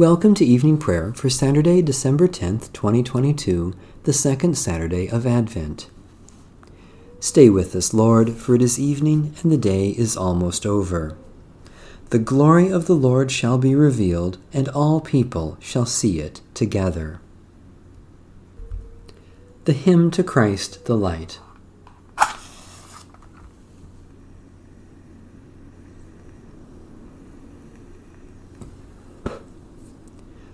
Welcome to evening prayer for Saturday, December 10th, 2022, the second Saturday of Advent. Stay with us, Lord, for it is evening and the day is almost over. The glory of the Lord shall be revealed, and all people shall see it together. The Hymn to Christ the Light.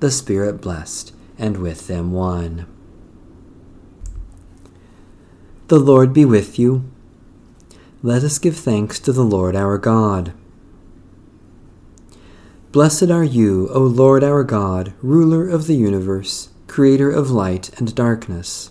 the Spirit blessed, and with them one. The Lord be with you. Let us give thanks to the Lord our God. Blessed are you, O Lord our God, ruler of the universe, creator of light and darkness.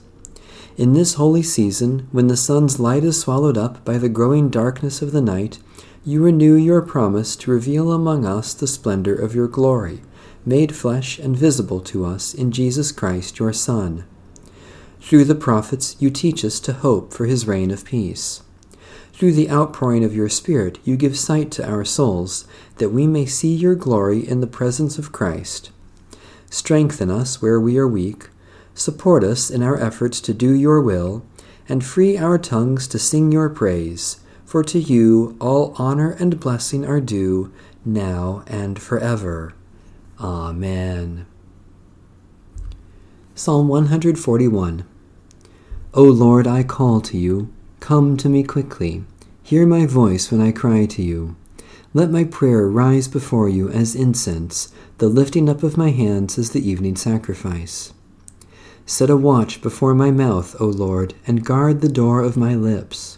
In this holy season, when the sun's light is swallowed up by the growing darkness of the night, you renew your promise to reveal among us the splendor of your glory made flesh and visible to us in Jesus Christ your Son. Through the prophets you teach us to hope for his reign of peace. Through the outpouring of your Spirit you give sight to our souls, that we may see your glory in the presence of Christ. Strengthen us where we are weak, support us in our efforts to do your will, and free our tongues to sing your praise, for to you all honor and blessing are due, now and forever. Amen. Psalm 141 O Lord, I call to you. Come to me quickly. Hear my voice when I cry to you. Let my prayer rise before you as incense, the lifting up of my hands as the evening sacrifice. Set a watch before my mouth, O Lord, and guard the door of my lips.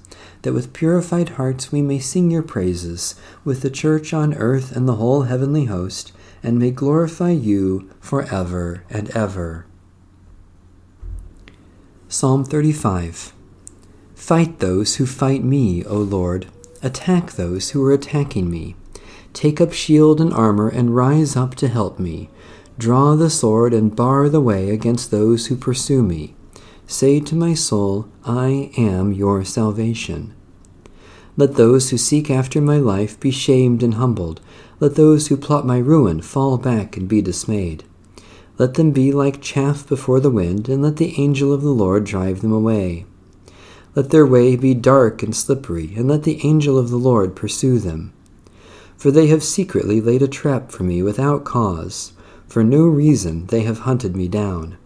that with purified hearts we may sing your praises, with the church on earth and the whole heavenly host, and may glorify you for ever and ever. Psalm 35 Fight those who fight me, O Lord. Attack those who are attacking me. Take up shield and armor and rise up to help me. Draw the sword and bar the way against those who pursue me. Say to my soul, I am your salvation. Let those who seek after my life be shamed and humbled. Let those who plot my ruin fall back and be dismayed. Let them be like chaff before the wind, and let the angel of the Lord drive them away. Let their way be dark and slippery, and let the angel of the Lord pursue them. For they have secretly laid a trap for me without cause. For no reason they have hunted me down.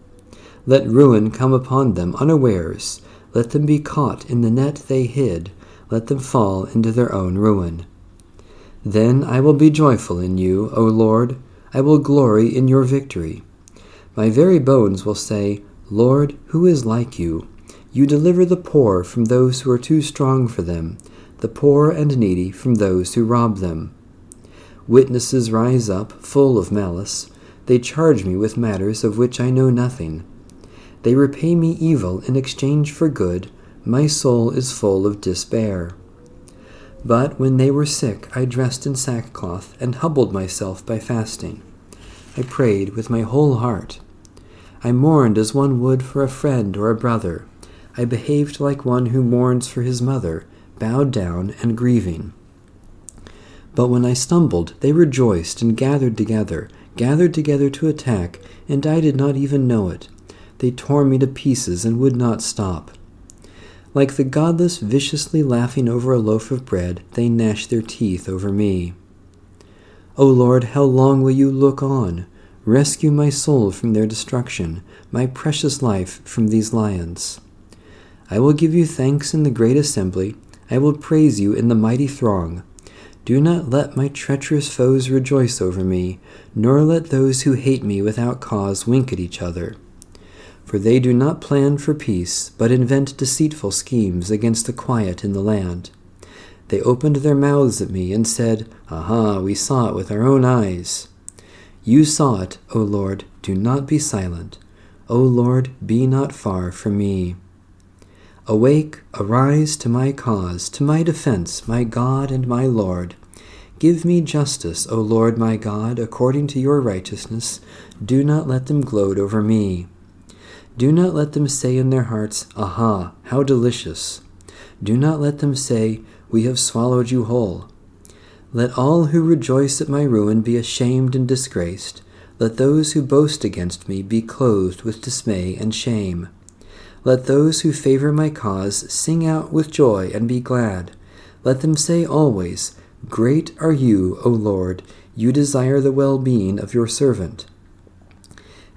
Let ruin come upon them unawares. Let them be caught in the net they hid. Let them fall into their own ruin. Then I will be joyful in you, O Lord. I will glory in your victory. My very bones will say, Lord, who is like you? You deliver the poor from those who are too strong for them, the poor and needy from those who rob them. Witnesses rise up, full of malice. They charge me with matters of which I know nothing. They repay me evil in exchange for good. My soul is full of despair. But when they were sick, I dressed in sackcloth and humbled myself by fasting. I prayed with my whole heart. I mourned as one would for a friend or a brother. I behaved like one who mourns for his mother, bowed down and grieving. But when I stumbled, they rejoiced and gathered together, gathered together to attack, and I did not even know it. They tore me to pieces and would not stop. Like the godless viciously laughing over a loaf of bread, they gnashed their teeth over me. O Lord, how long will you look on? Rescue my soul from their destruction, my precious life from these lions. I will give you thanks in the great assembly. I will praise you in the mighty throng. Do not let my treacherous foes rejoice over me, nor let those who hate me without cause wink at each other. For they do not plan for peace, but invent deceitful schemes against the quiet in the land. They opened their mouths at me and said, Aha, we saw it with our own eyes. You saw it, O Lord, do not be silent. O Lord, be not far from me. Awake, arise to my cause, to my defense, my God and my Lord. Give me justice, O Lord my God, according to your righteousness. Do not let them gloat over me. Do not let them say in their hearts, Aha, how delicious. Do not let them say, We have swallowed you whole. Let all who rejoice at my ruin be ashamed and disgraced. Let those who boast against me be clothed with dismay and shame. Let those who favor my cause sing out with joy and be glad. Let them say always, Great are you, O Lord, you desire the well being of your servant.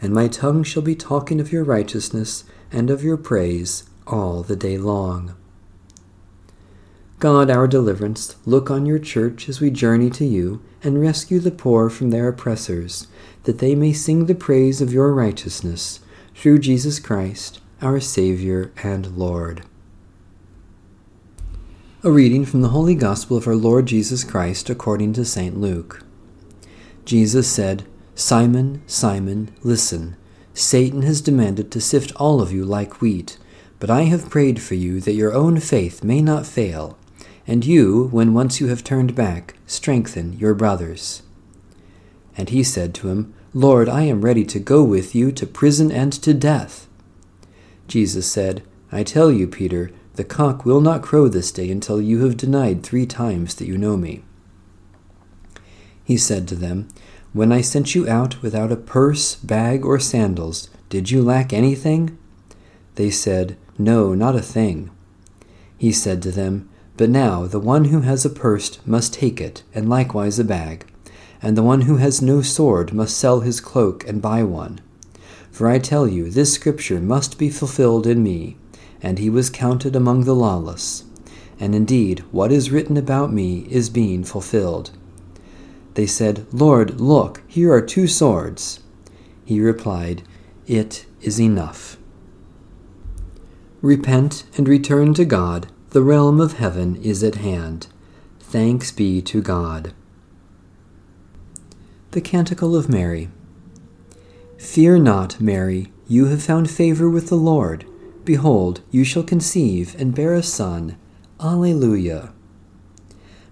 And my tongue shall be talking of your righteousness and of your praise all the day long. God, our deliverance, look on your church as we journey to you, and rescue the poor from their oppressors, that they may sing the praise of your righteousness, through Jesus Christ our Savior and Lord. A reading from the Holy Gospel of our Lord Jesus Christ according to St. Luke. Jesus said, Simon, Simon, listen. Satan has demanded to sift all of you like wheat, but I have prayed for you that your own faith may not fail, and you, when once you have turned back, strengthen your brothers. And he said to him, Lord, I am ready to go with you to prison and to death. Jesus said, I tell you, Peter, the cock will not crow this day until you have denied three times that you know me. He said to them, When I sent you out without a purse, bag, or sandals, did you lack anything? They said, No, not a thing. He said to them, But now the one who has a purse must take it, and likewise a bag, and the one who has no sword must sell his cloak and buy one. For I tell you, this scripture must be fulfilled in me. And he was counted among the lawless. And indeed, what is written about me is being fulfilled. They said, Lord, look, here are two swords. He replied, It is enough. Repent and return to God. The realm of heaven is at hand. Thanks be to God. The Canticle of Mary. Fear not, Mary, you have found favor with the Lord. Behold, you shall conceive and bear a son. Alleluia.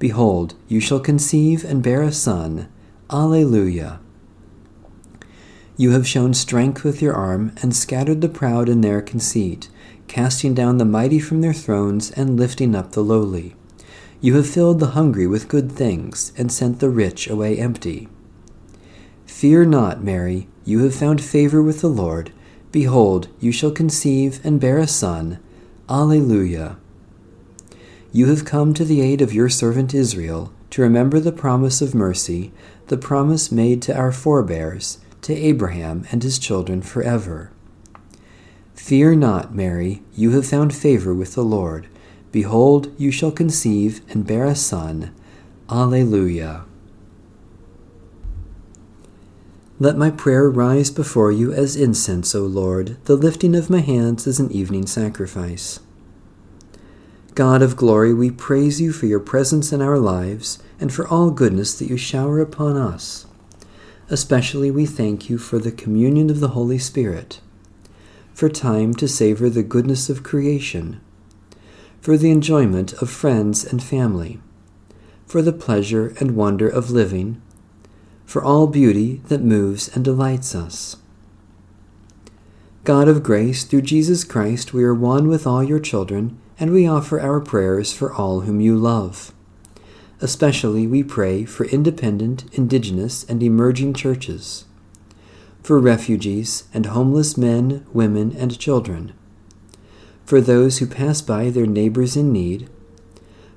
Behold, you shall conceive and bear a son. Alleluia. You have shown strength with your arm, and scattered the proud in their conceit, casting down the mighty from their thrones, and lifting up the lowly. You have filled the hungry with good things, and sent the rich away empty. Fear not, Mary, you have found favor with the Lord. Behold, you shall conceive and bear a son. Alleluia. You have come to the aid of your servant Israel, to remember the promise of mercy, the promise made to our forebears, to Abraham and his children forever. Fear not, Mary, you have found favor with the Lord. Behold, you shall conceive and bear a son. Alleluia. Let my prayer rise before you as incense, O Lord, the lifting of my hands as an evening sacrifice. God of glory, we praise you for your presence in our lives and for all goodness that you shower upon us. Especially we thank you for the communion of the Holy Spirit, for time to savor the goodness of creation, for the enjoyment of friends and family, for the pleasure and wonder of living for all beauty that moves and delights us. God of grace, through Jesus Christ, we are one with all your children, and we offer our prayers for all whom you love. Especially we pray for independent, indigenous, and emerging churches, for refugees and homeless men, women, and children, for those who pass by their neighbors in need,